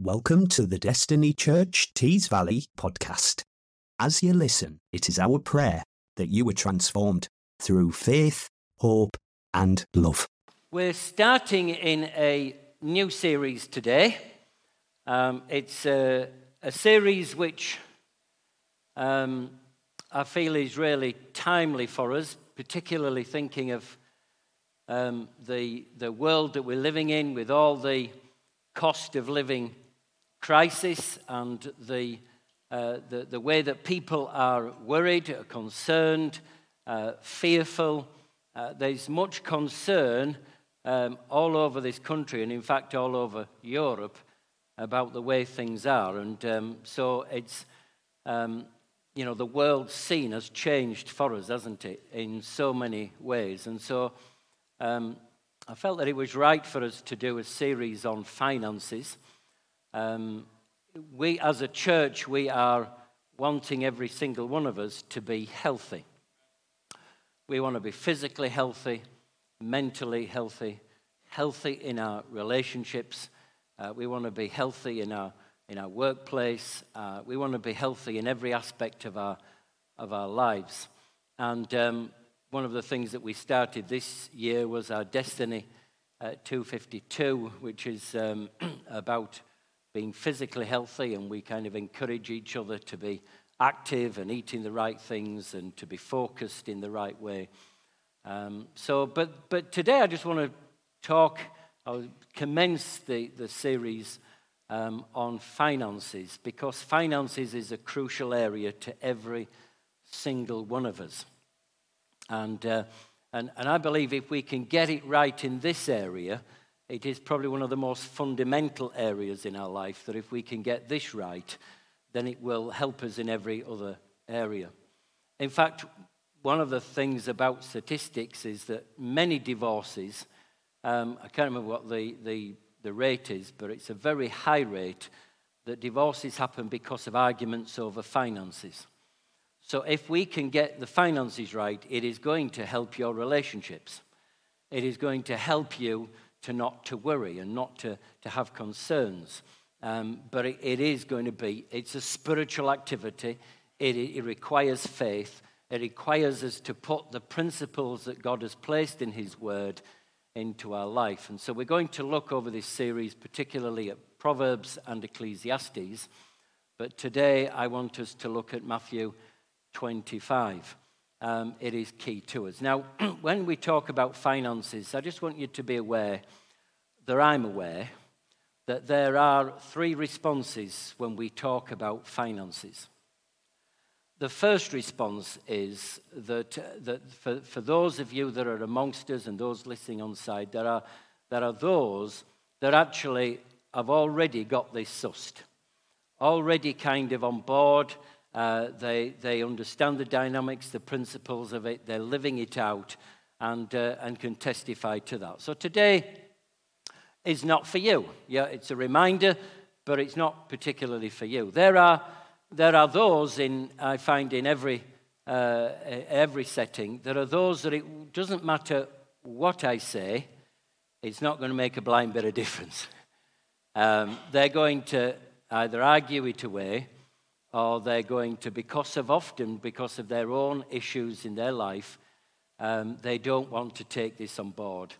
Welcome to the Destiny Church Tees Valley podcast. As you listen, it is our prayer that you are transformed through faith, hope, and love. We're starting in a new series today. Um, it's a, a, series which um, I feel is really timely for us, particularly thinking of um, the, the world that we're living in with all the cost of living crisis and the, uh, the, the, way that people are worried, concerned, uh, fearful. Uh, there's much concern um, all over this country and, in fact, all over Europe about the way things are. And um, so it's, um, you know, the world scene has changed for us, hasn't it, in so many ways. And so um, I felt that it was right for us to do a series on finances. Um, we, as a church, we are wanting every single one of us to be healthy. We want to be physically healthy, mentally healthy, healthy in our relationships. Uh, we want to be healthy in our, in our workplace. Uh, we want to be healthy in every aspect of our, of our lives. And um, one of the things that we started this year was our Destiny uh, 252, which is um, about being physically healthy, and we kind of encourage each other to be active and eating the right things and to be focused in the right way. Um, so, but, but today I just want to talk, I'll commence the, the series um, on finances because finances is a crucial area to every single one of us. And, uh, and, and I believe if we can get it right in this area, it is probably one of the most fundamental areas in our life that if we can get this right, then it will help us in every other area. In fact, one of the things about statistics is that many divorces, um, I can't remember what the, the, the rate is, but it's a very high rate that divorces happen because of arguments over finances. So if we can get the finances right, it is going to help your relationships. It is going to help you to not to worry and not to, to have concerns. Um, but it, it is going to be, it's a spiritual activity. It, it requires faith. It requires us to put the principles that God has placed in His Word into our life. And so we're going to look over this series, particularly at Proverbs and Ecclesiastes. But today I want us to look at Matthew 25 um, it is key to us. Now, when we talk about finances, I just want you to be aware that I'm aware that there are three responses when we talk about finances. The first response is that, that for, for those of you that are amongst us and those listening on side, there are, there are those that actually have already got this sussed, already kind of on board uh, they, they understand the dynamics, the principles of it, they're living it out, and, uh, and can testify to that. So today is not for you. Yeah, it's a reminder, but it's not particularly for you. There are, there are those in, I find in every, uh, every setting, there are those that it doesn't matter what I say, it's not going to make a blind bit of difference. Um, they're going to either argue it away or they're going to, because of often because of their own issues in their life, um, they don't want to take this on board.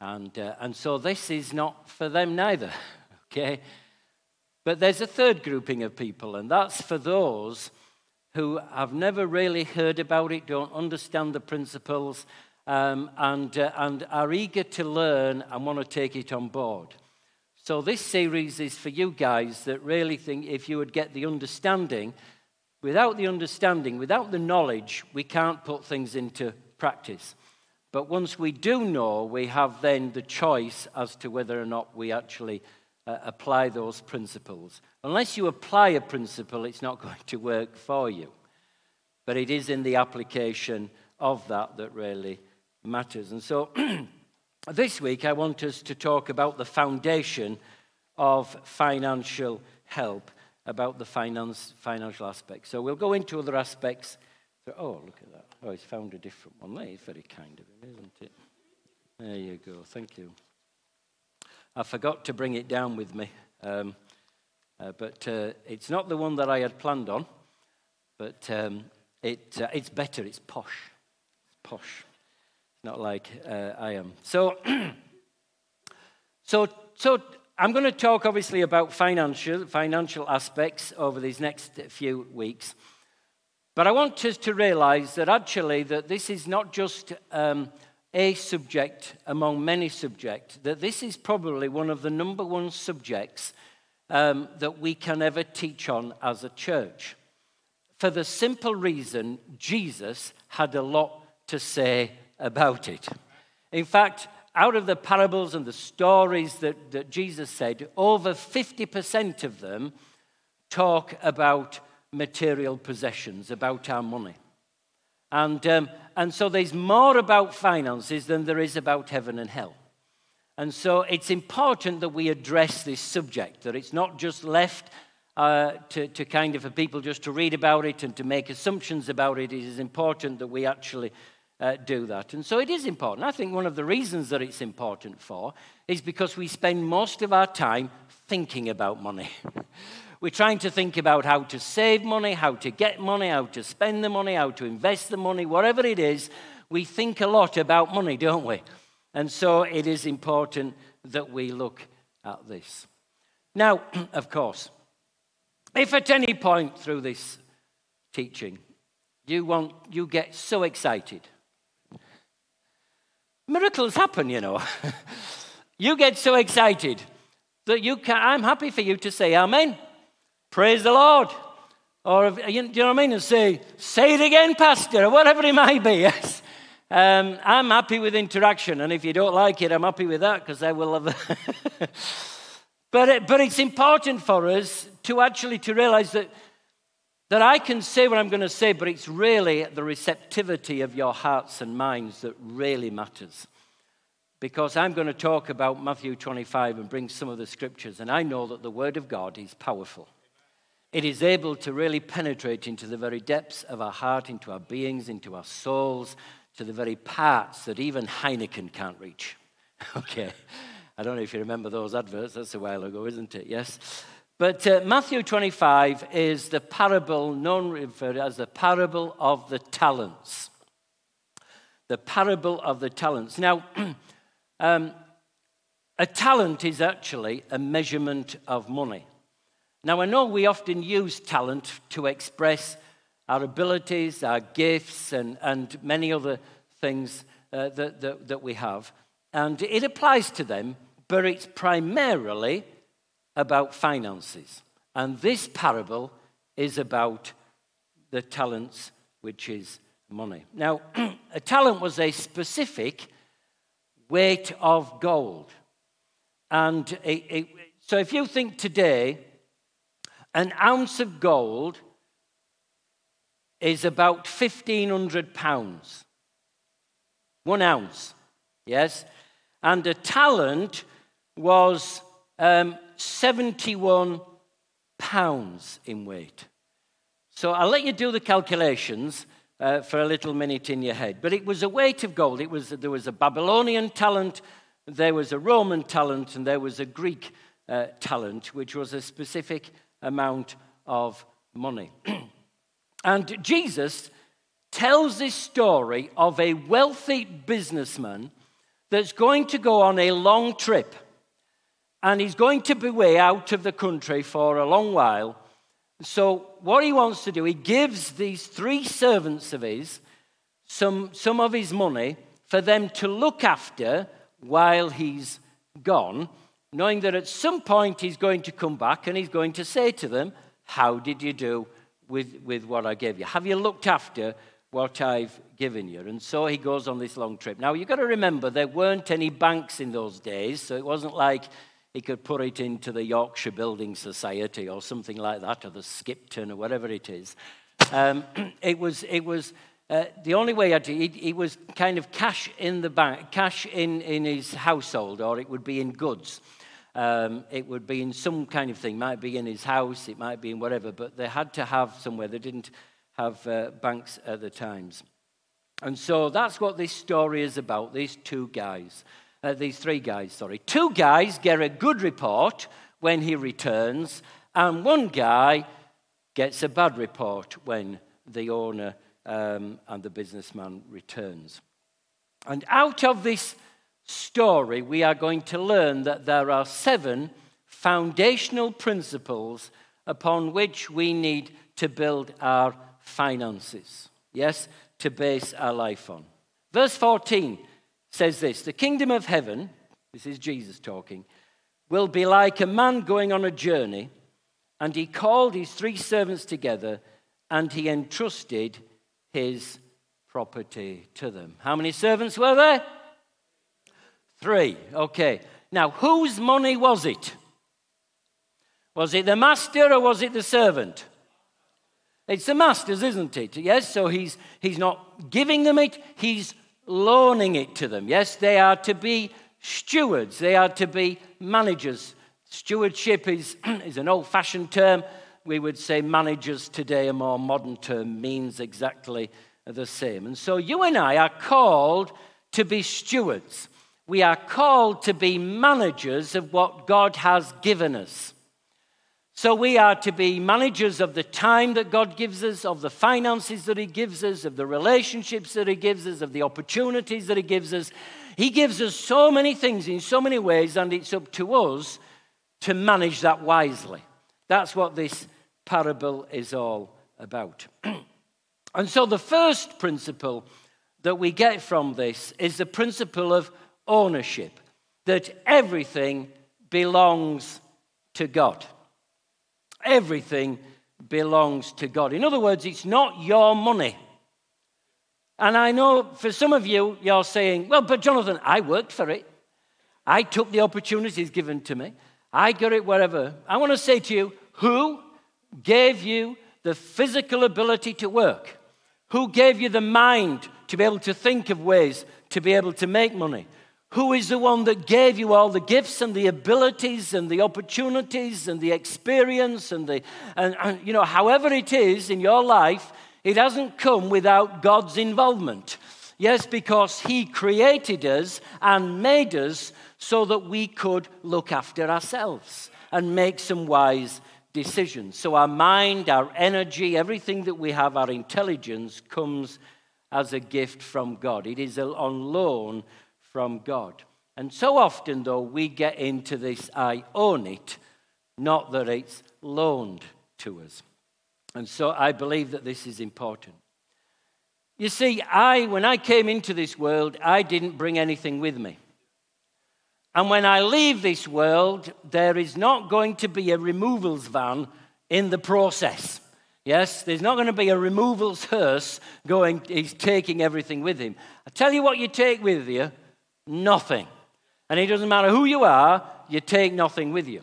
And, uh, and so this is not for them neither, okay? But there's a third grouping of people, and that's for those who have never really heard about it, don't understand the principles, um, and, uh, and are eager to learn and want to take it on board. So, this series is for you guys that really think if you would get the understanding, without the understanding, without the knowledge, we can't put things into practice. But once we do know, we have then the choice as to whether or not we actually uh, apply those principles. Unless you apply a principle, it's not going to work for you. But it is in the application of that that really matters. And so, This week, I want us to talk about the foundation of financial help, about the finance, financial aspects. So we'll go into other aspects. Oh, look at that. Oh, he's found a different one. Is very kind of him, isn't it? There you go. Thank you. I forgot to bring it down with me. Um, Uh, but uh, it's not the one that I had planned on, but um, it, uh, it's better, it's posh. It's posh, not like uh, I am. So, so, so I'm going to talk obviously about financial, financial aspects over these next few weeks. But I want us to realize that actually that this is not just um, a subject among many subjects, that this is probably one of the number one subjects um, that we can ever teach on as a church. For the simple reason, Jesus had a lot to say about it. In fact, out of the parables and the stories that, that Jesus said, over 50% of them talk about material possessions, about our money. And, um, and so there's more about finances than there is about heaven and hell. And so it's important that we address this subject, that it's not just left uh, to, to kind of for people just to read about it and to make assumptions about it. It is important that we actually uh, do that. And so it is important. I think one of the reasons that it's important for is because we spend most of our time thinking about money. We're trying to think about how to save money, how to get money, how to spend the money, how to invest the money, whatever it is. We think a lot about money, don't we? And so it is important that we look at this. Now, of course, if at any point through this teaching you want you get so excited, miracles happen, you know. you get so excited that you can I'm happy for you to say amen. Praise the Lord. Or, you, do you know what I mean? And say, say it again, Pastor, or whatever it might be. Yes. Um, I'm happy with interaction. And if you don't like it, I'm happy with that because I will have. but, it, but it's important for us to actually to realize that, that I can say what I'm going to say, but it's really the receptivity of your hearts and minds that really matters because I'm going to talk about Matthew 25 and bring some of the scriptures, and I know that the Word of God is powerful. It is able to really penetrate into the very depths of our heart, into our beings, into our souls, to the very parts that even Heineken can't reach. okay. I don't know if you remember those adverts. That's a while ago, isn't it? Yes. But uh, Matthew 25 is the parable known referred as the parable of the talents. The parable of the talents. Now, um, a talent is actually a measurement of money. Now, I know we often use talent to express our abilities, our gifts, and, and many other things uh, that, that, that we have. And it applies to them, but it's primarily about finances. And this parable is about the talents, which is money. Now, a talent was a specific weight of gold. And it, it, so if you think today, an ounce of gold is about 1,500 pounds. One ounce, yes? And a talent was um, 71 pounds in weight. So I'll let you do the calculations uh, for a little minute in your head. But it was a weight of gold. It was, there was a Babylonian talent, there was a Roman talent, and there was a Greek uh, talent, which was a specific amount of money. and Jesus tells this story of a wealthy businessman that's going to go on a long trip. And he's going to be away out of the country for a long while. So, what he wants to do, he gives these three servants of his some, some of his money for them to look after while he's gone knowing that at some point he's going to come back and he's going to say to them, How did you do with, with what I gave you? Have you looked after what I've given you? And so he goes on this long trip. Now, you've got to remember, there weren't any banks in those days, so it wasn't like he could put it into the Yorkshire Building Society or something like that, or the Skipton or whatever it is. Um, it was, it was uh, the only way I'd, he, he was kind of cash in the bank, cash in, in his household, or it would be in goods. Um, it would be in some kind of thing. Might be in his house, it might be in whatever, but they had to have somewhere. They didn't have uh, banks at the times. And so that's what this story is about these two guys, uh, these three guys, sorry. Two guys get a good report when he returns, and one guy gets a bad report when the owner um, and the businessman returns. And out of this story, we are going to learn that there are seven foundational principles upon which we need to build our finances. Yes, to base our life on. Verse 14 says this The kingdom of heaven, this is Jesus talking, will be like a man going on a journey, and he called his three servants together, and he entrusted his property to them. How many servants were there? Three. Okay. Now, whose money was it? Was it the master or was it the servant? It's the master's, isn't it? Yes, so he's, he's not giving them it, he's loaning it to them. Yes, they are to be stewards, they are to be managers. Stewardship is, is an old fashioned term. We would say managers today, a more modern term, means exactly the same. And so you and I are called to be stewards. We are called to be managers of what God has given us. So we are to be managers of the time that God gives us, of the finances that He gives us, of the relationships that He gives us, of the opportunities that He gives us. He gives us so many things in so many ways, and it's up to us to manage that wisely. That's what this parable is all about. and so the first principle that we get from this is the principle of ownership that everything belongs to God. Everything belongs to God. In other words, it's not your money. And I know for some of you, you're saying, well, but Jonathan, I worked for it. I took the opportunities given to me. I got it wherever. I want to say to you, who gave you the physical ability to work? Who gave you the mind to be able to think of ways to be able to make money? Who is the one that gave you all the gifts and the abilities and the opportunities and the experience and the and, and, you know however it is in your life it hasn't come without god's involvement. Yes because he created us and made us so that we could look after ourselves and make some wise decisions. So our mind our energy everything that we have our intelligence comes as a gift from god. It is on loan from God. And so often, though, we get into this I own it, not that it's loaned to us. And so I believe that this is important. You see, I, when I came into this world, I didn't bring anything with me. And when I leave this world, there is not going to be a removals van in the process. Yes, there's not going to be a removals hearse going, he's taking everything with him. I tell you what you take with you nothing. And it doesn't matter who you are, you take nothing with you.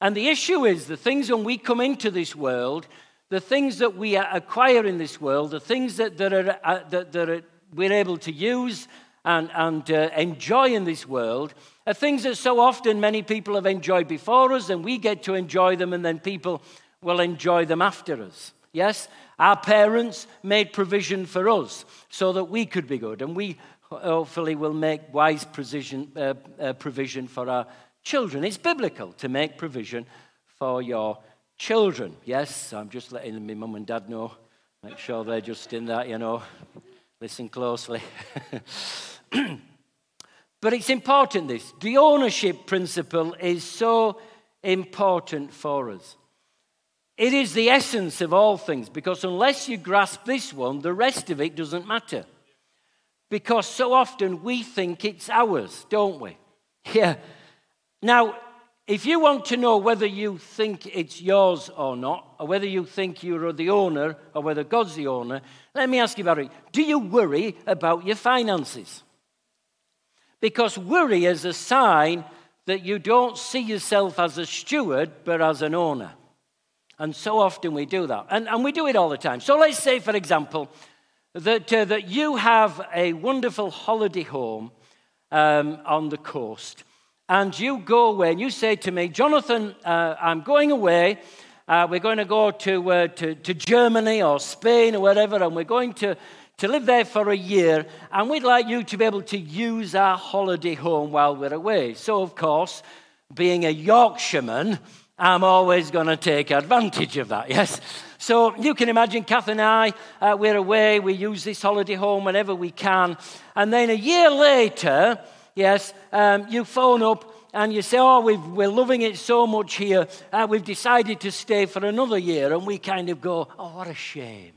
And the issue is the things when we come into this world, the things that we acquire in this world, the things that, that, are, uh, that, that are, we're able to use and, and uh, enjoy in this world, are things that so often many people have enjoyed before us, and we get to enjoy them, and then people will enjoy them after us. Yes? Our parents made provision for us so that we could be good, and we hopefully we'll make wise provision, uh, uh, provision for our children. It's biblical to make provision for your children. Yes, I'm just letting my mum and dad know. Make sure they're just in that, you know. Listen closely. but it's important, this. The ownership principle is so important for us. It is the essence of all things because unless you grasp this one, the rest of it doesn't matter because so often we think it's ours, don't we? Yeah. Now, if you want to know whether you think it's yours or not, or whether you think you're the owner or whether God's the owner, let me ask you about it. Do you worry about your finances? Because worry is a sign that you don't see yourself as a steward, but as an owner. And so often we do that. And, and we do it all the time. So let's say, for example, that, uh, that you have a wonderful holiday home um, on the coast, and you go away and you say to me, Jonathan, uh, I'm going away. Uh, we're going to go to, uh, to, to Germany or Spain or wherever, and we're going to, to live there for a year, and we'd like you to be able to use our holiday home while we're away. So, of course, being a Yorkshireman, I'm always going to take advantage of that, yes? So you can imagine Kath and I, uh, we're away, we use this holiday home whenever we can. And then a year later, yes, um, you phone up and you say, Oh, we are loving it so much here, uh, we've decided to stay for another year. And we kind of go, Oh, what a shame.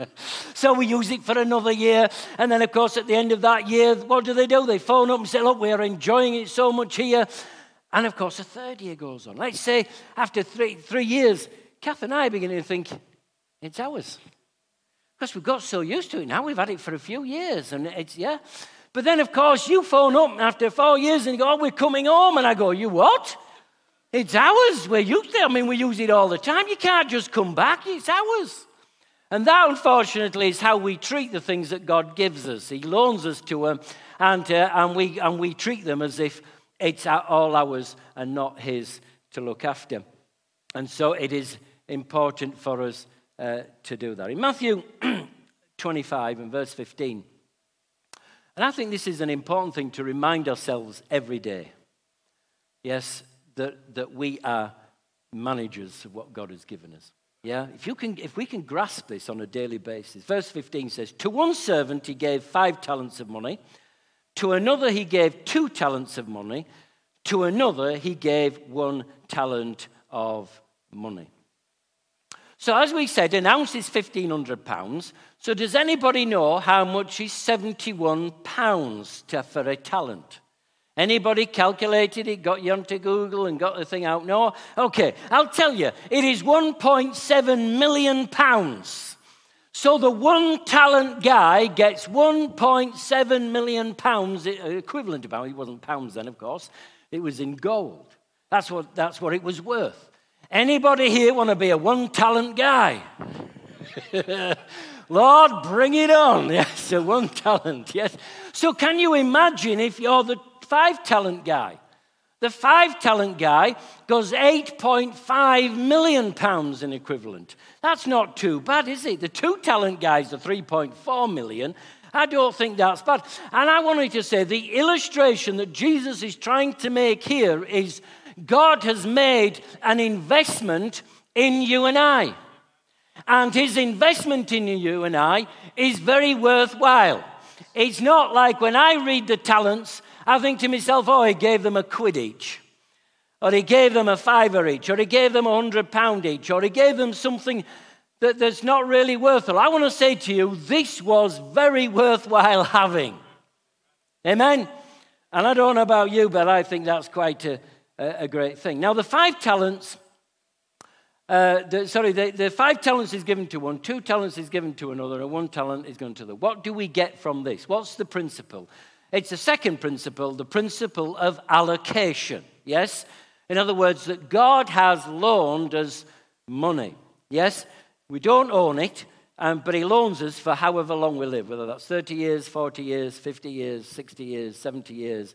so we use it for another year. And then, of course, at the end of that year, what do they do? They phone up and say, Look, we're enjoying it so much here. And of course, a third year goes on. Let's say after three, three years, Kath and I are beginning to think, It's ours. Because we've got so used to it now. We've had it for a few years. And it's, yeah. But then, of course, you phone up after four years and you go, Oh, we're coming home. And I go, You what? It's ours. We're used to it. I mean, we use it all the time. You can't just come back. It's ours. And that, unfortunately, is how we treat the things that God gives us. He loans us to Him, and, uh, and, we, and we treat them as if it's all ours and not His to look after. And so it is important for us uh, to do that. In Matthew 25 and verse 15, and I think this is an important thing to remind ourselves every day. Yes, that, that we are managers of what God has given us. Yeah, if, you can, if we can grasp this on a daily basis. Verse 15 says, To one servant he gave five talents of money, to another he gave two talents of money, to another he gave one talent of money. So, as we said, an ounce is £1,500. So, does anybody know how much is £71 for a talent? Anybody calculated it, got you onto Google and got the thing out? No? Okay, I'll tell you. It is 1.7 million pounds. So the one talent guy gets 1.7 million pounds, uh, equivalent to pounds. It wasn't pounds then, of course. It was in gold. That's what, that's what it was worth. Anybody here want to be a one talent guy? Lord, bring it on. Yes, a one talent. Yes. So, can you imagine if you're the five talent guy. The five talent guy goes 8.5 million pounds in equivalent. That's not too bad, is it? The two talent guys are 3.4 million. I don't think that's bad. And I wanted to say the illustration that Jesus is trying to make here is God has made an investment in you and I. And his investment in you and I is very worthwhile. It's not like when I read the talents, I think to myself, oh, he gave them a quid each, or he gave them a fiver each, or he gave them a hundred pound each, or he gave them something that, that's not really worthwhile. I want to say to you, this was very worthwhile having. Amen? And I don't know about you, but I think that's quite a, a, great thing. Now, the five talents. Uh, the, sorry, the, the, five talents is given to one, two talents is given to another, and one talent is given to the. What do we get from this? What's the principle? It's the second principle, the principle of allocation. Yes? In other words, that God has loaned us money. Yes? We don't own it, um, but He loans us for however long we live, whether that's 30 years, 40 years, 50 years, 60 years, 70 years,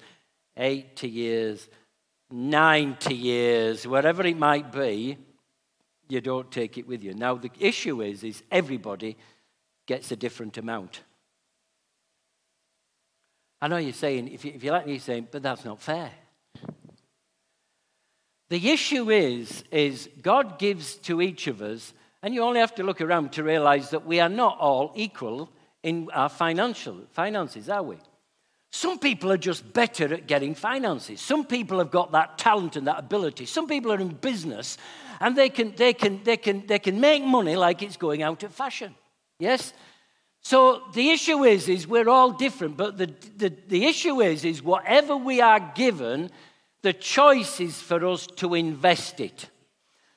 80 years, 90 years, whatever it might be, you don't take it with you. Now, the issue is, is everybody gets a different amount. I know you're saying, if you, if you like me, you're saying, but that's not fair. The issue is, is God gives to each of us, and you only have to look around to realize that we are not all equal in our financial finances, are we? Some people are just better at getting finances. Some people have got that talent and that ability. Some people are in business and they can, they can, they can, they can make money like it's going out of fashion. Yes? So the issue is, is we're all different, but the, the, the issue is, is whatever we are given, the choice is for us to invest it.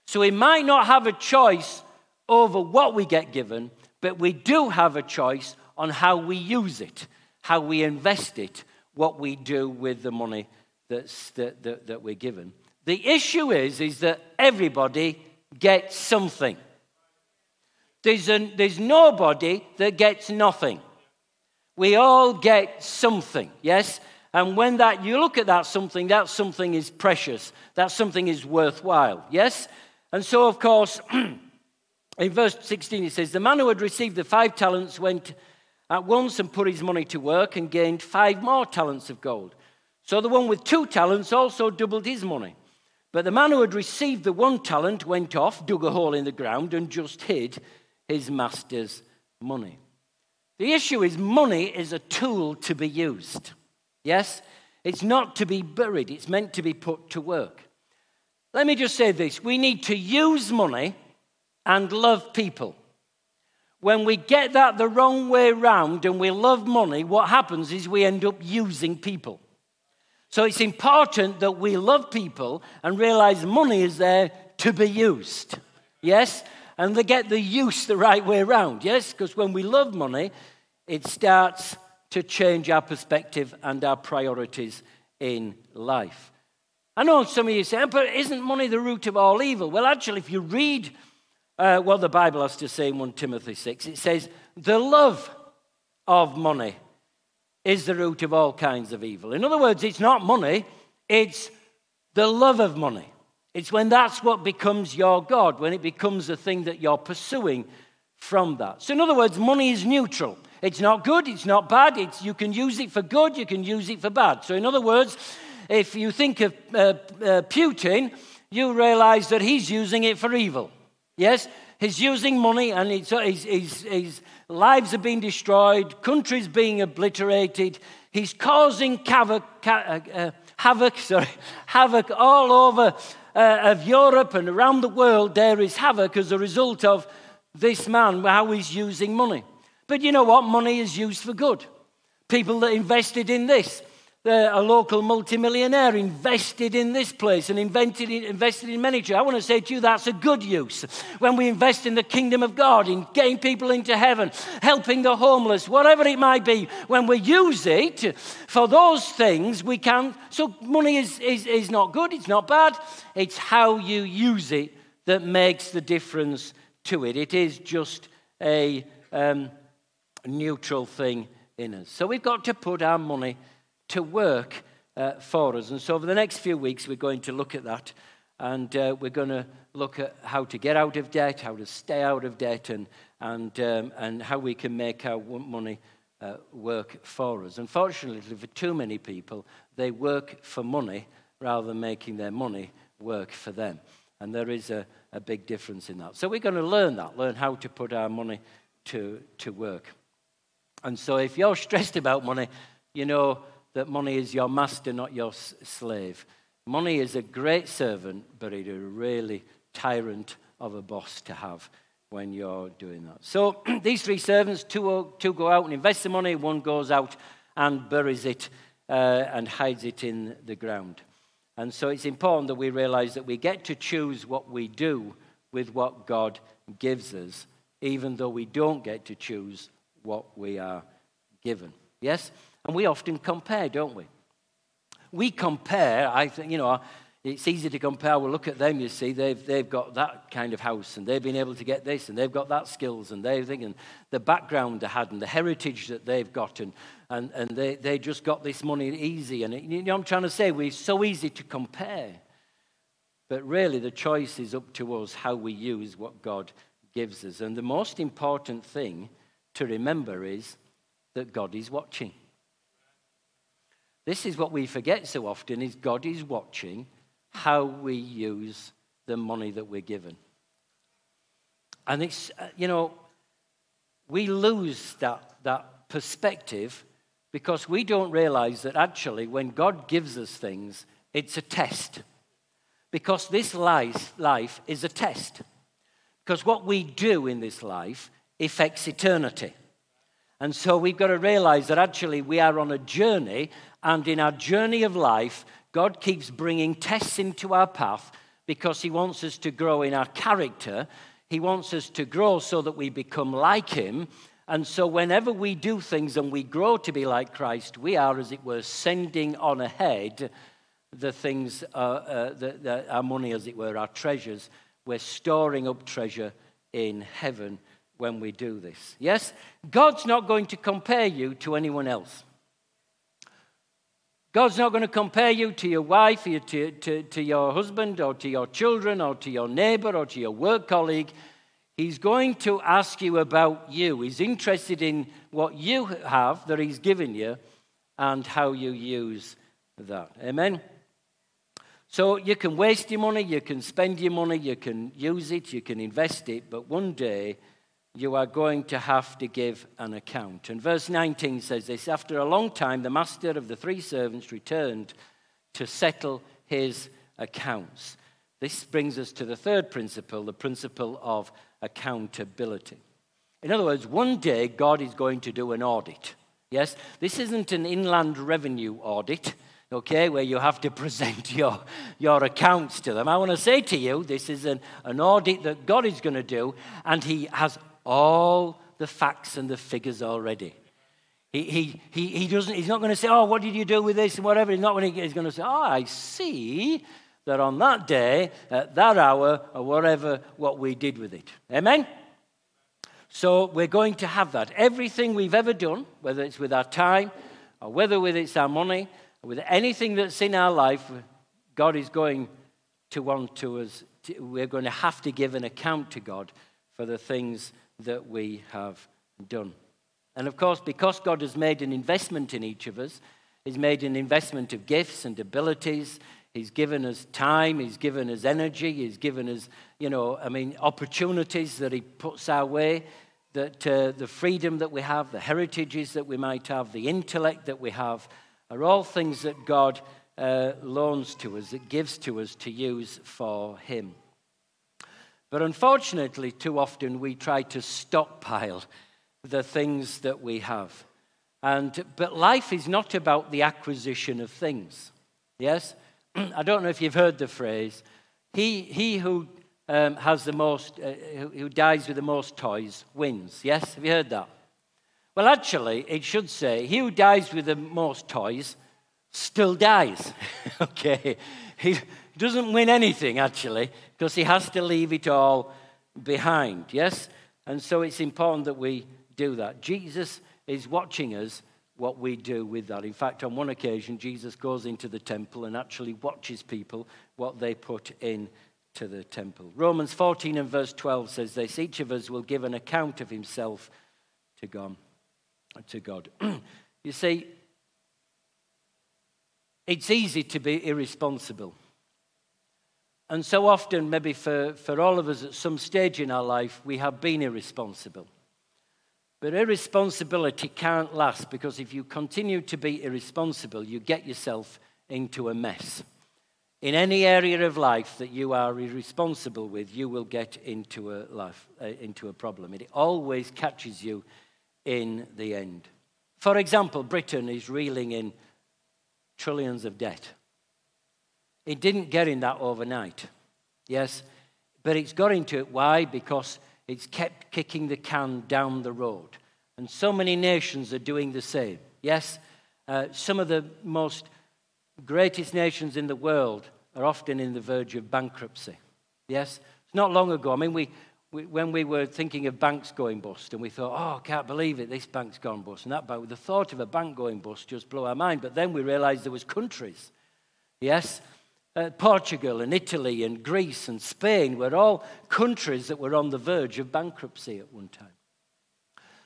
So we might not have a choice over what we get given, but we do have a choice on how we use it, how we invest it, what we do with the money that's, that, that, that we're given. The issue is, is that everybody gets something. There's, there's nobody that gets nothing. We all get something, yes? And when that you look at that something, that something is precious. That something is worthwhile, yes? And so, of course, in verse 16 it says, The man who had received the five talents went at once and put his money to work and gained five more talents of gold. So the one with two talents also doubled his money. But the man who had received the one talent went off, dug a hole in the ground, and just hid his master's money. The issue is money is a tool to be used. Yes? It's not to be buried, it's meant to be put to work. Let me just say this we need to use money and love people. When we get that the wrong way round and we love money, what happens is we end up using people. So it's important that we love people and realize money is there to be used. Yes? And they get the use the right way around. Yes? Because when we love money, it starts to change our perspective and our priorities in life. I know some of you say, but isn't money the root of all evil? Well, actually, if you read uh, what the Bible has to say in 1 Timothy 6, it says, the love of money is the root of all kinds of evil. In other words, it's not money, it's the love of money. It's when that's what becomes your God, when it becomes the thing that you're pursuing from that. So, in other words, money is neutral. It's not good, it's not bad. It's, you can use it for good, you can use it for bad. So, in other words, if you think of uh, uh, Putin, you realize that he's using it for evil. Yes? He's using money and his, his, his lives are being destroyed, countries being obliterated. He's causing havoc, uh, uh, havoc, sorry, havoc all over uh, of Europe and around the world. There is havoc as a result of this man, how he's using money. But you know what? Money is used for good. People that invested in this, a local multimillionaire invested in this place and invented, invested in many churches. I want to say to you that's a good use. When we invest in the kingdom of God, in getting people into heaven, helping the homeless, whatever it might be, when we use it for those things, we can. So money is, is, is not good, it's not bad. It's how you use it that makes the difference to it. It is just a um, neutral thing in us. So we've got to put our money to work uh, for us. And so, over the next few weeks, we're going to look at that. And uh, we're going to look at how to get out of debt, how to stay out of debt, and, and, um, and how we can make our money uh, work for us. Unfortunately, for too many people, they work for money rather than making their money work for them. And there is a, a big difference in that. So we're going to learn that, learn how to put our money to, to work. And so if you're stressed about money, you know that money is your master, not your slave. Money is a great servant, but it is a really tyrant of a boss to have when you're doing that. So these three servants, two, two go out and invest the money, one goes out and buries it uh, and hides it in the ground. And so it's important that we realize that we get to choose what we do with what God gives us, even though we don't get to choose what we are given. Yes? And we often compare, don't we? We compare, I think, you know, it's easy to compare. Well, look at them, you see, they've, they've got that kind of house and they've been able to get this and they've got that skills and they've thinking the background they had and the heritage that they've got and, and, and they, they just got this money easy. And it, you know I'm trying to say? We're so easy to compare. But really, the choice is up to us how we use what God gives us. And the most important thing to remember is that God is watching. This is what we forget so often is God is watching how we use the money that we're given. And it's, uh, you know, we lose that, that perspective because we don't realize that actually when God gives us things, it's a test. Because this life, life is a test. Because what we do in this life affects eternity. And so we've got to realize that actually we are on a journey, and in our journey of life, God keeps bringing tests into our path because He wants us to grow in our character. He wants us to grow so that we become like Him. And so, whenever we do things and we grow to be like Christ, we are, as it were, sending on ahead the things, uh, uh, the, the, our money, as it were, our treasures. We're storing up treasure in heaven when we do this. Yes? God's not going to compare you to anyone else. God's not going to compare you to your wife, or to, to, to your husband, or to your children, or to your neighbor, or to your work colleague. He's going to ask you about you. He's interested in what you have that He's given you and how you use that. Amen? So you can waste your money, you can spend your money, you can use it, you can invest it, but one day you are going to have to give an account. And verse 19 says this After a long time, the master of the three servants returned to settle his accounts. This brings us to the third principle, the principle of accountability. In other words, one day God is going to do an audit. Yes, this isn't an inland revenue audit okay, where you have to present your, your accounts to them. I want to say to you, this is an, an audit that God is going to do, and He has all the facts and the figures already. He, he, he, he doesn't, he's not going to say, Oh, what did you do with this and whatever. He's not going to, he's going to say, Oh, I see that on that day, at that hour, or whatever, what we did with it. Amen? So we're going to have that. Everything we've ever done, whether it's with our time or whether it's our money, or with anything that's in our life, God is going to want to us, to, we're going to have to give an account to God for the things that we have done. And of course, because God has made an investment in each of us, He's made an investment of gifts and abilities. He's given us time, He's given us energy, He's given us, you know, I mean, opportunities that He puts our way, that uh, the freedom that we have, the heritages that we might have, the intellect that we have are all things that God uh, loans to us, that gives to us to use for Him. But unfortunately, too often we try to stockpile the things that we have. And, but life is not about the acquisition of things. Yes? I don't know if you've heard the phrase, he, he who um, has the most, uh, who, who dies with the most toys wins. Yes? Have you heard that? Well, actually, it should say, he who dies with the most toys still dies. okay? He doesn't win anything, actually, because he has to leave it all behind. Yes? And so it's important that we do that. Jesus is watching us what we do with that. In fact, on one occasion, Jesus goes into the temple and actually watches people what they put in to the temple. Romans 14 and verse 12 says this each of us will give an account of himself to God to God. you see, it's easy to be irresponsible. And so often, maybe for, for all of us at some stage in our life, we have been irresponsible. But irresponsibility can't last because if you continue to be irresponsible, you get yourself into a mess. In any area of life that you are irresponsible with, you will get into a life, uh, into a problem. It always catches you in the end. For example, Britain is reeling in trillions of debt. It didn't get in that overnight, yes, but it's got into it. Why? Because it's kept kicking the can down the road. And so many nations are doing the same. Yes, uh, some of the most greatest nations in the world are often in the verge of bankruptcy. Yes, it's not long ago. I mean, we, when we were thinking of banks going bust, and we thought, oh, I can't believe it, this bank's gone bust, and that bank, the thought of a bank going bust just blew our mind. But then we realized there was countries, yes, uh, Portugal and Italy and Greece and Spain were all countries that were on the verge of bankruptcy at one time.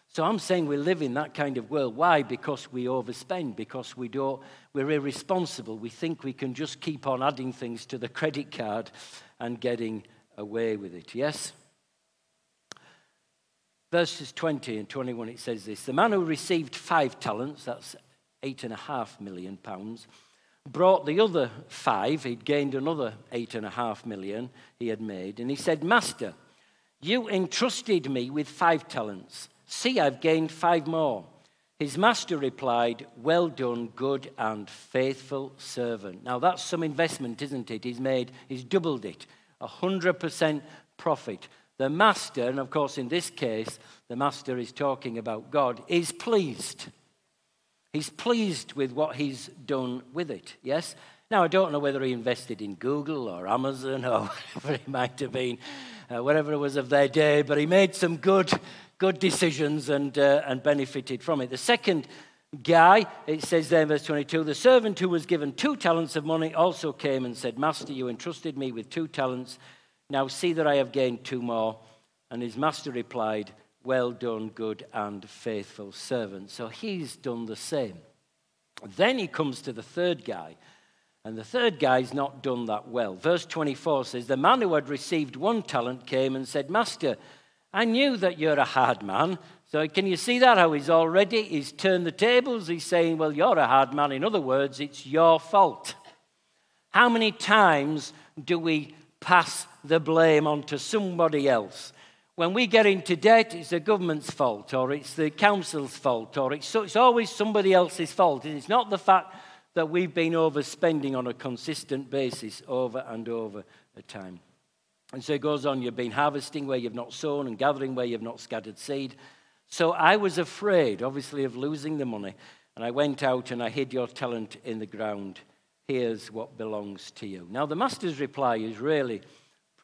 So I'm saying we live in that kind of world. Why? Because we overspend, because we don't, we're irresponsible. We think we can just keep on adding things to the credit card and getting away with it. Yes? verses 20 and 21, it says this The man who received five talents, that's eight and a half million pounds, brought the other five. He'd gained another eight and a half million he had made. And he said, Master, you entrusted me with five talents. See, I've gained five more. His master replied, Well done, good and faithful servant. Now that's some investment, isn't it? He's made, he's doubled it, a 100% profit. The master, and of course, in this case, the master is talking about God, is pleased. He's pleased with what he's done with it, yes? Now, I don't know whether he invested in Google or Amazon or whatever it might have been, uh, whatever it was of their day, but he made some good, good decisions and, uh, and benefited from it. The second guy, it says there in verse 22, the servant who was given two talents of money also came and said, Master, you entrusted me with two talents. Now see that I have gained two more. And his master replied, Well done, good and faithful servant. So he's done the same. Then he comes to the third guy. And the third guy's not done that well. Verse 24 says, The man who had received one talent came and said, Master, I knew that you're a hard man. So can you see that? How he's already, he's turned the tables. He's saying, Well, you're a hard man. In other words, it's your fault. How many times do we pass the blame onto somebody else? When we get into debt, it's the government's fault, or it's the council's fault, or it's, it's always somebody else's fault. And It's not the fact that we've been overspending on a consistent basis over and over a time. And so it goes on you've been harvesting where you've not sown and gathering where you've not scattered seed. So I was afraid, obviously, of losing the money. And I went out and I hid your talent in the ground. Here's what belongs to you. Now, the master's reply is really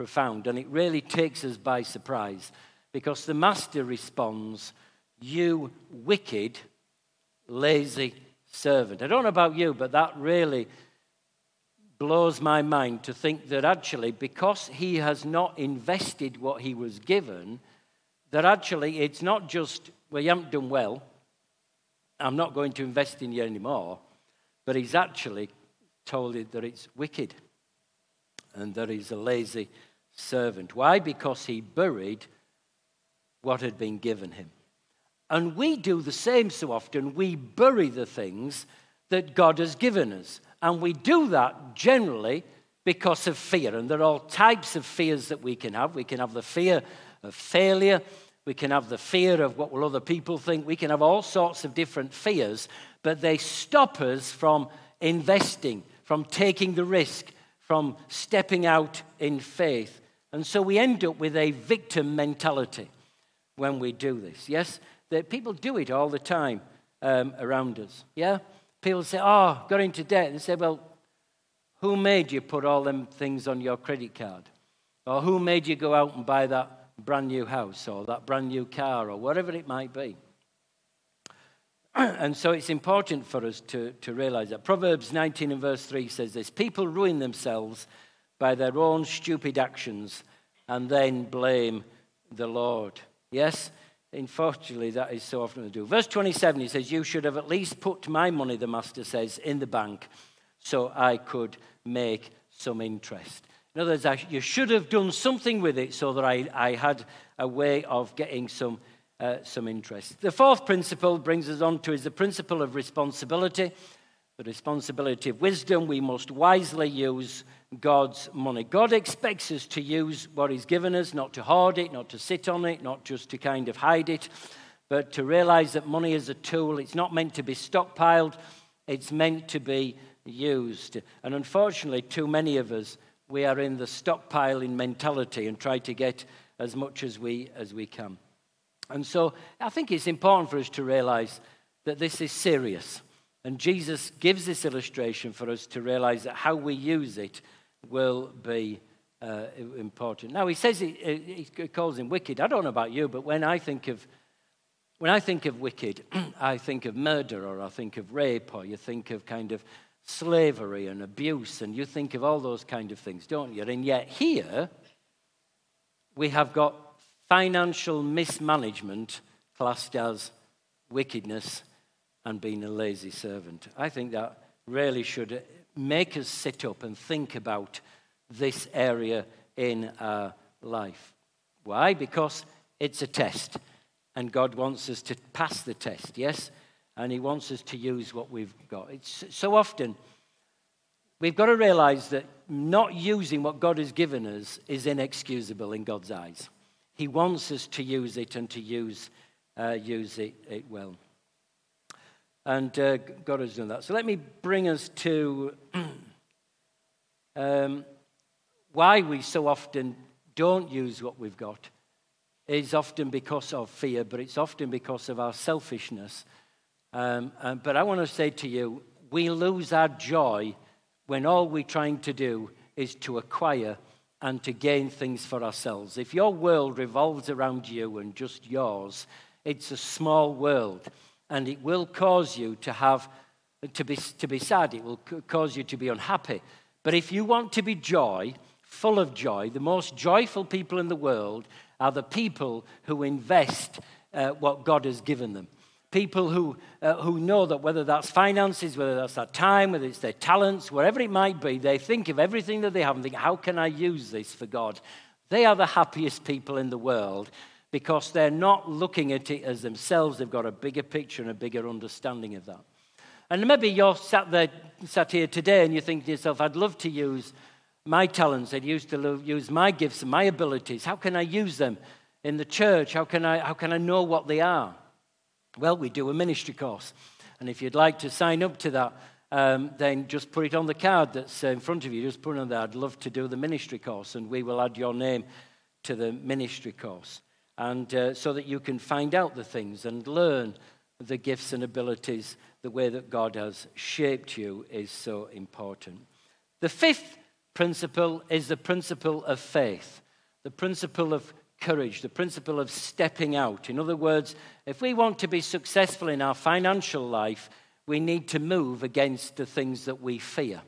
profound, and it really takes us by surprise because the master responds, You wicked, lazy servant. I don't know about you, but that really blows my mind to think that actually, because he has not invested what he was given, that actually it's not just, well, you haven't done well, I'm not going to invest in you anymore, but he's actually told it that it's wicked and that he's a lazy servant. Why? Because he buried what had been given him. And we do the same so often. We bury the things that God has given us. And we do that generally because of fear. And there are all types of fears that we can have. We can have the fear of failure. We can have the fear of what will other people think. We can have all sorts of different fears, but they stop us from investing, from taking the risk, from stepping out in faith. And so we end up with a victim mentality when we do this. Yes? That people do it all the time um, around us. Yeah? People say, Oh, got into debt. They say, Well, who made you put all them things on your credit card? Or who made you go out and buy that brand new house or that brand new car or whatever it might be? and so it's important for us to, to realize that. Proverbs 19 and verse 3 says this People ruin themselves by their own stupid actions and then blame the Lord. Yes? Unfortunately, that is so often to do. Verse 27, he says, You should have at least put my money, the master says, in the bank so I could make some interest. In other words, I, you should have done something with it so that I, I had a way of getting some uh, some interest. The fourth principle brings us on to is the principle of responsibility. The responsibility of wisdom. We must wisely use God's money. God expects us to use what He's given us, not to hoard it, not to sit on it, not just to kind of hide it, but to realize that money is a tool. It's not meant to be stockpiled, it's meant to be used. And unfortunately, too many of us, we are in the stockpiling mentality and try to get as much as we, as we can. And so I think it's important for us to realize that this is serious. And Jesus gives this illustration for us to realize that how we use it will be uh, important. Now, he says he, he calls him wicked. I don't know about you, but when I think of when I think of wicked, I think of murder or I think of rape or you think of kind of slavery and abuse and you think of all those kind of things, don't you? And yet here we have got financial mismanagement classed as wickedness and being a lazy servant. I think that really should make us sit up and think about this area in our life. Why? Because it's a test, and God wants us to pass the test, yes? And He wants us to use what we've got. It's so often we've got to realize that not using what God has given us is inexcusable in God's eyes. He wants us to use it and to use, uh, use it, it, well. And uh, God has done that. So let me bring us to um, why we so often don't use what we've got. Is often because of fear, but it's often because of our selfishness. Um, um, but I want to say to you, we lose our joy when all we're trying to do is to acquire and to gain things for ourselves. If your world revolves around you and just yours, it's a small world and it will cause you to have to be, to be sad, it will cause you to be unhappy. But if you want to be joy, full of joy, the most joyful people in the world are the people who invest uh, what God has given them. people who, uh, who know that whether that's finances, whether that's their time, whether it's their talents, whatever it might be, they think of everything that they have and think, how can I use this for God? They are the happiest people in the world because they're not looking at it as themselves. They've got a bigger picture and a bigger understanding of that. And maybe you're sat there, sat here today, and you think to yourself, I'd love to use my talents. I'd use to use my gifts and my abilities. How can I use them in the church? How can I, how can I know what they are? Well, we do a ministry course. And if you'd like to sign up to that, um, then just put it on the card that's in front of you. Just put it on there. I'd love to do the ministry course, and we will add your name to the ministry course. And uh, so that you can find out the things and learn the gifts and abilities, the way that God has shaped you is so important. The fifth principle is the principle of faith, the principle of courage, the principle of stepping out. In other words, if we want to be successful in our financial life, we need to move against the things that we fear.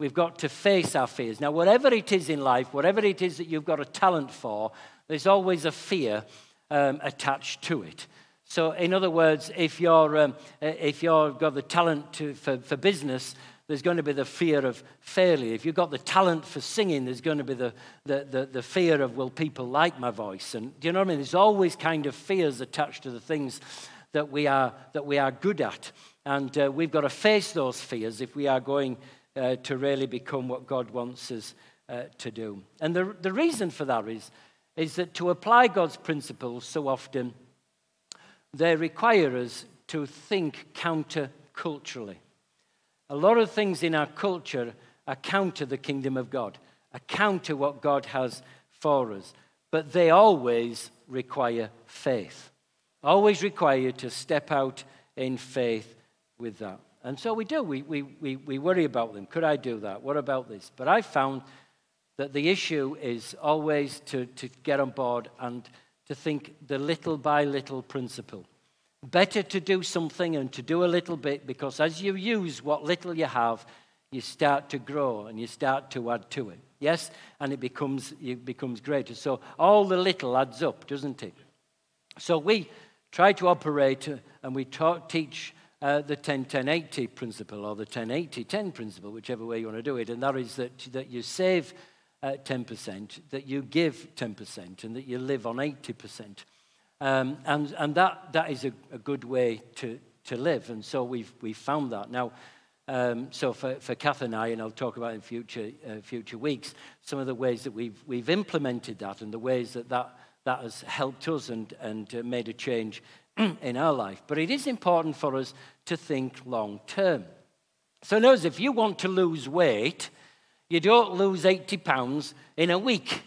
We've got to face our fears. Now, whatever it is in life, whatever it is that you've got a talent for, there's always a fear um, attached to it. So, in other words, if you're, um, if you've got the talent to, for, for business, there's going to be the fear of failure. If you've got the talent for singing, there's going to be the, the, the, the, fear of, will people like my voice? And do you know what I mean? There's always kind of fears attached to the things that we are, that we are good at. And uh, we've got to face those fears if we are going uh, to really become what God wants us uh, to do. And the, the reason for that is, is that to apply God's principles so often, they require us to think counter culturally. A lot of things in our culture are counter the kingdom of God, are counter what God has for us. But they always require faith, always require you to step out in faith with that. And so we do. We, we, we, we worry about them. Could I do that? What about this? But I found that the issue is always to, to get on board and to think the little by little principle. Better to do something and to do a little bit because as you use what little you have, you start to grow and you start to add to it. Yes? And it becomes, it becomes greater. So all the little adds up, doesn't it? So we try to operate and we taught, teach uh, the 10 10 80 principle or the 10 80 10 principle, whichever way you want to do it. And that is that, that you save uh, 10%, that you give 10%, and that you live on 80%. Um, and and that, that is a, a, good way to, to live. And so we've, we've found that. Now, um, so for, for Kath and I, and I'll talk about in future, uh, future weeks, some of the ways that we've, we've implemented that and the ways that that, that has helped us and, and uh, made a change in our life. But it is important for us to think long term. So, notice if you want to lose weight, you don't lose 80 pounds in a week.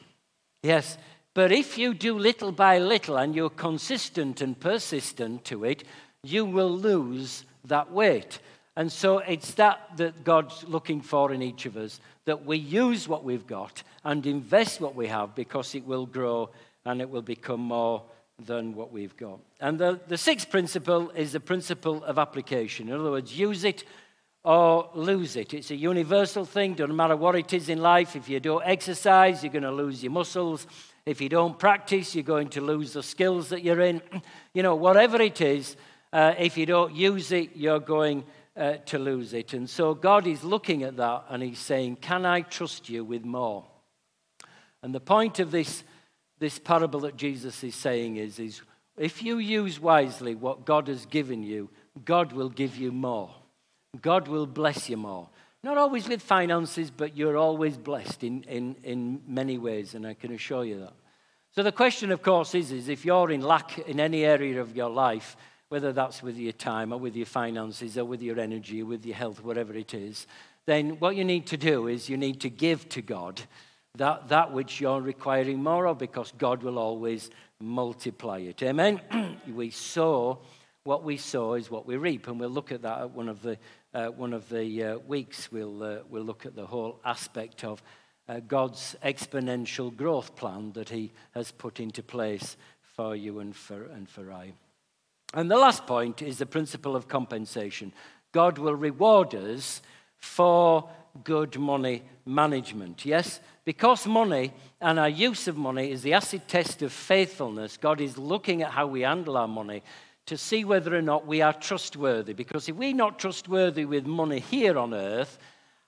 Yes, but if you do little by little and you're consistent and persistent to it, you will lose that weight. And so it's that that God's looking for in each of us that we use what we've got and invest what we have because it will grow and it will become more than what we've got. And the, the sixth principle is the principle of application. In other words, use it or lose it. It's a universal thing, doesn't matter what it is in life. If you don't exercise, you're going to lose your muscles. If you don't practice, you're going to lose the skills that you're in. You know, whatever it is, uh, if you don't use it, you're going uh, to lose it. And so God is looking at that and He's saying, Can I trust you with more? And the point of this, this parable that Jesus is saying is, is if you use wisely what God has given you, God will give you more. God will bless you more. Not always with finances, but you're always blessed in, in, in many ways, and I can assure you that. So the question, of course, is, is if you're in lack in any area of your life, whether that's with your time or with your finances or with your energy or with your health, whatever it is, then what you need to do is you need to give to God that, that which you're requiring more of because God will always multiply it. Amen? we sow, what we sow is what we reap, and we'll look at that at one of the uh, one of the uh, weeks, we'll, uh, we'll look at the whole aspect of uh, God's exponential growth plan that He has put into place for you and for, and for I. And the last point is the principle of compensation. God will reward us for good money management. Yes, because money and our use of money is the acid test of faithfulness, God is looking at how we handle our money to see whether or not we are trustworthy. Because if we're not trustworthy with money here on earth,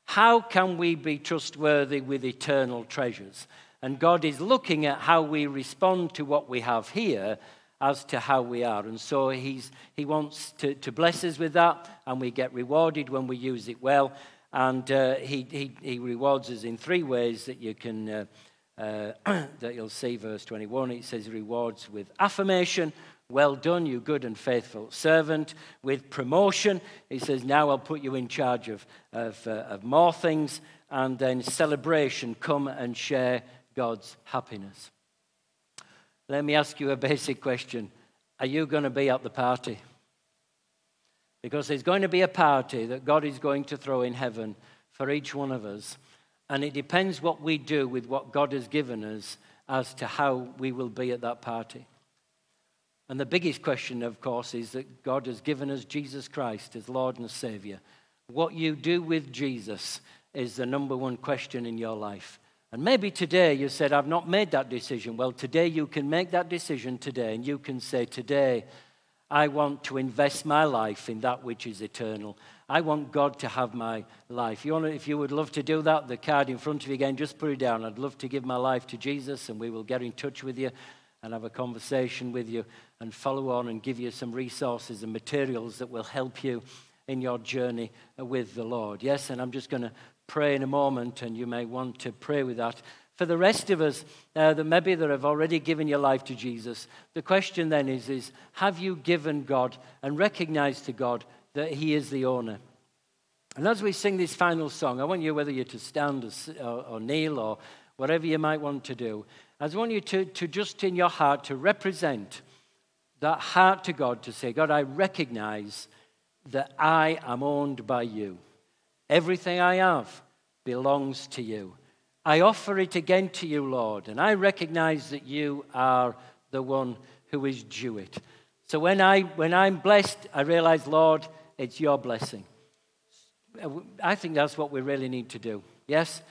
how can we be trustworthy with eternal treasures? And God is looking at how we respond to what we have here as to how we are. And so he's, He wants to, to bless us with that, and we get rewarded when we use it well. And uh, he, he, he, rewards us in three ways that you can. Uh, uh, that you'll see, verse 21, it says, rewards with affirmation, well done, you good and faithful servant. With promotion, he says, Now I'll put you in charge of, of, uh, of more things. And then celebration, come and share God's happiness. Let me ask you a basic question Are you going to be at the party? Because there's going to be a party that God is going to throw in heaven for each one of us. And it depends what we do with what God has given us as to how we will be at that party. And the biggest question, of course, is that God has given us Jesus Christ as Lord and Savior. What you do with Jesus is the number one question in your life. And maybe today you said, I've not made that decision. Well, today you can make that decision today, and you can say, Today, I want to invest my life in that which is eternal. I want God to have my life. You want to, if you would love to do that, the card in front of you again, just put it down. I'd love to give my life to Jesus, and we will get in touch with you and have a conversation with you and follow on and give you some resources and materials that will help you in your journey with the Lord. Yes, and I'm just going to pray in a moment, and you may want to pray with that. For the rest of us uh, that maybe that have already given your life to Jesus, the question then is, is have you given God and recognized to God that He is the owner? And as we sing this final song, I want you, whether you're to stand or, or kneel or whatever you might want to do, I just want you to, to just in your heart to represent that heart to God to say, God, I recognize that I am owned by you. Everything I have belongs to you. I offer it again to you, Lord, and I recognize that you are the one who is due it. So when, I, when I'm blessed, I realize, Lord, it's your blessing. I think that's what we really need to do. Yes?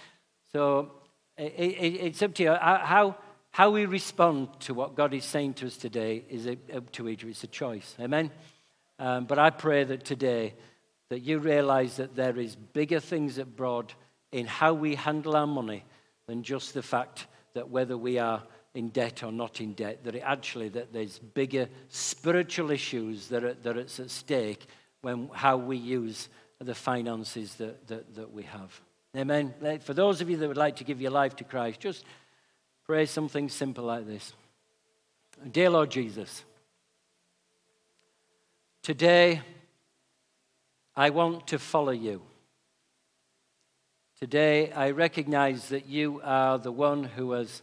So it, it, it's up to you. How, how we respond to what God is saying to us today is up to each. It's a choice. Amen? Um, but I pray that today that you realize that there is bigger things abroad in how we handle our money than just the fact that whether we are in debt or not in debt, that it actually that there's bigger spiritual issues that are, that are at stake when how we use the finances that, that, that we have. Amen. For those of you that would like to give your life to Christ, just pray something simple like this. Dear Lord Jesus, today I want to follow you. Today, I recognize that you are the one who has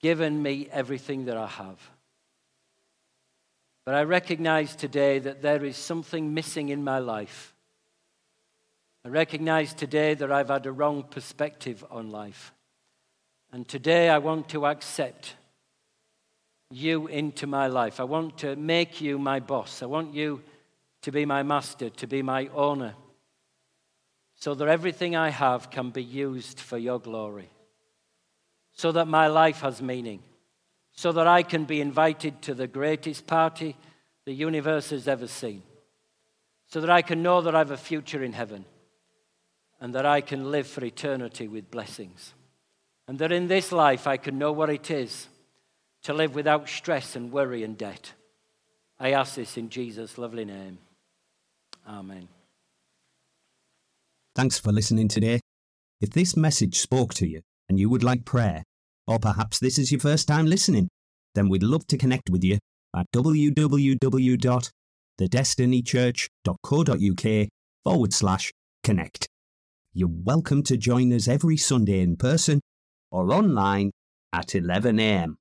given me everything that I have. But I recognize today that there is something missing in my life. I recognize today that I've had a wrong perspective on life. And today I want to accept you into my life. I want to make you my boss. I want you to be my master, to be my owner so that everything I have can be used for your glory, so that my life has meaning, so that I can be invited to the greatest party the universe has ever seen, so that I can know that I have a future in heaven and that I can live for eternity with blessings, and that in this life I can know what it is to live without stress and worry and debt. I ask this in Jesus' lovely name. Amen. Thanks for listening today. If this message spoke to you and you would like prayer, or perhaps this is your first time listening, then we'd love to connect with you at www.thedestinychurch.co.uk forward slash connect. You're welcome to join us every Sunday in person or online at 11am.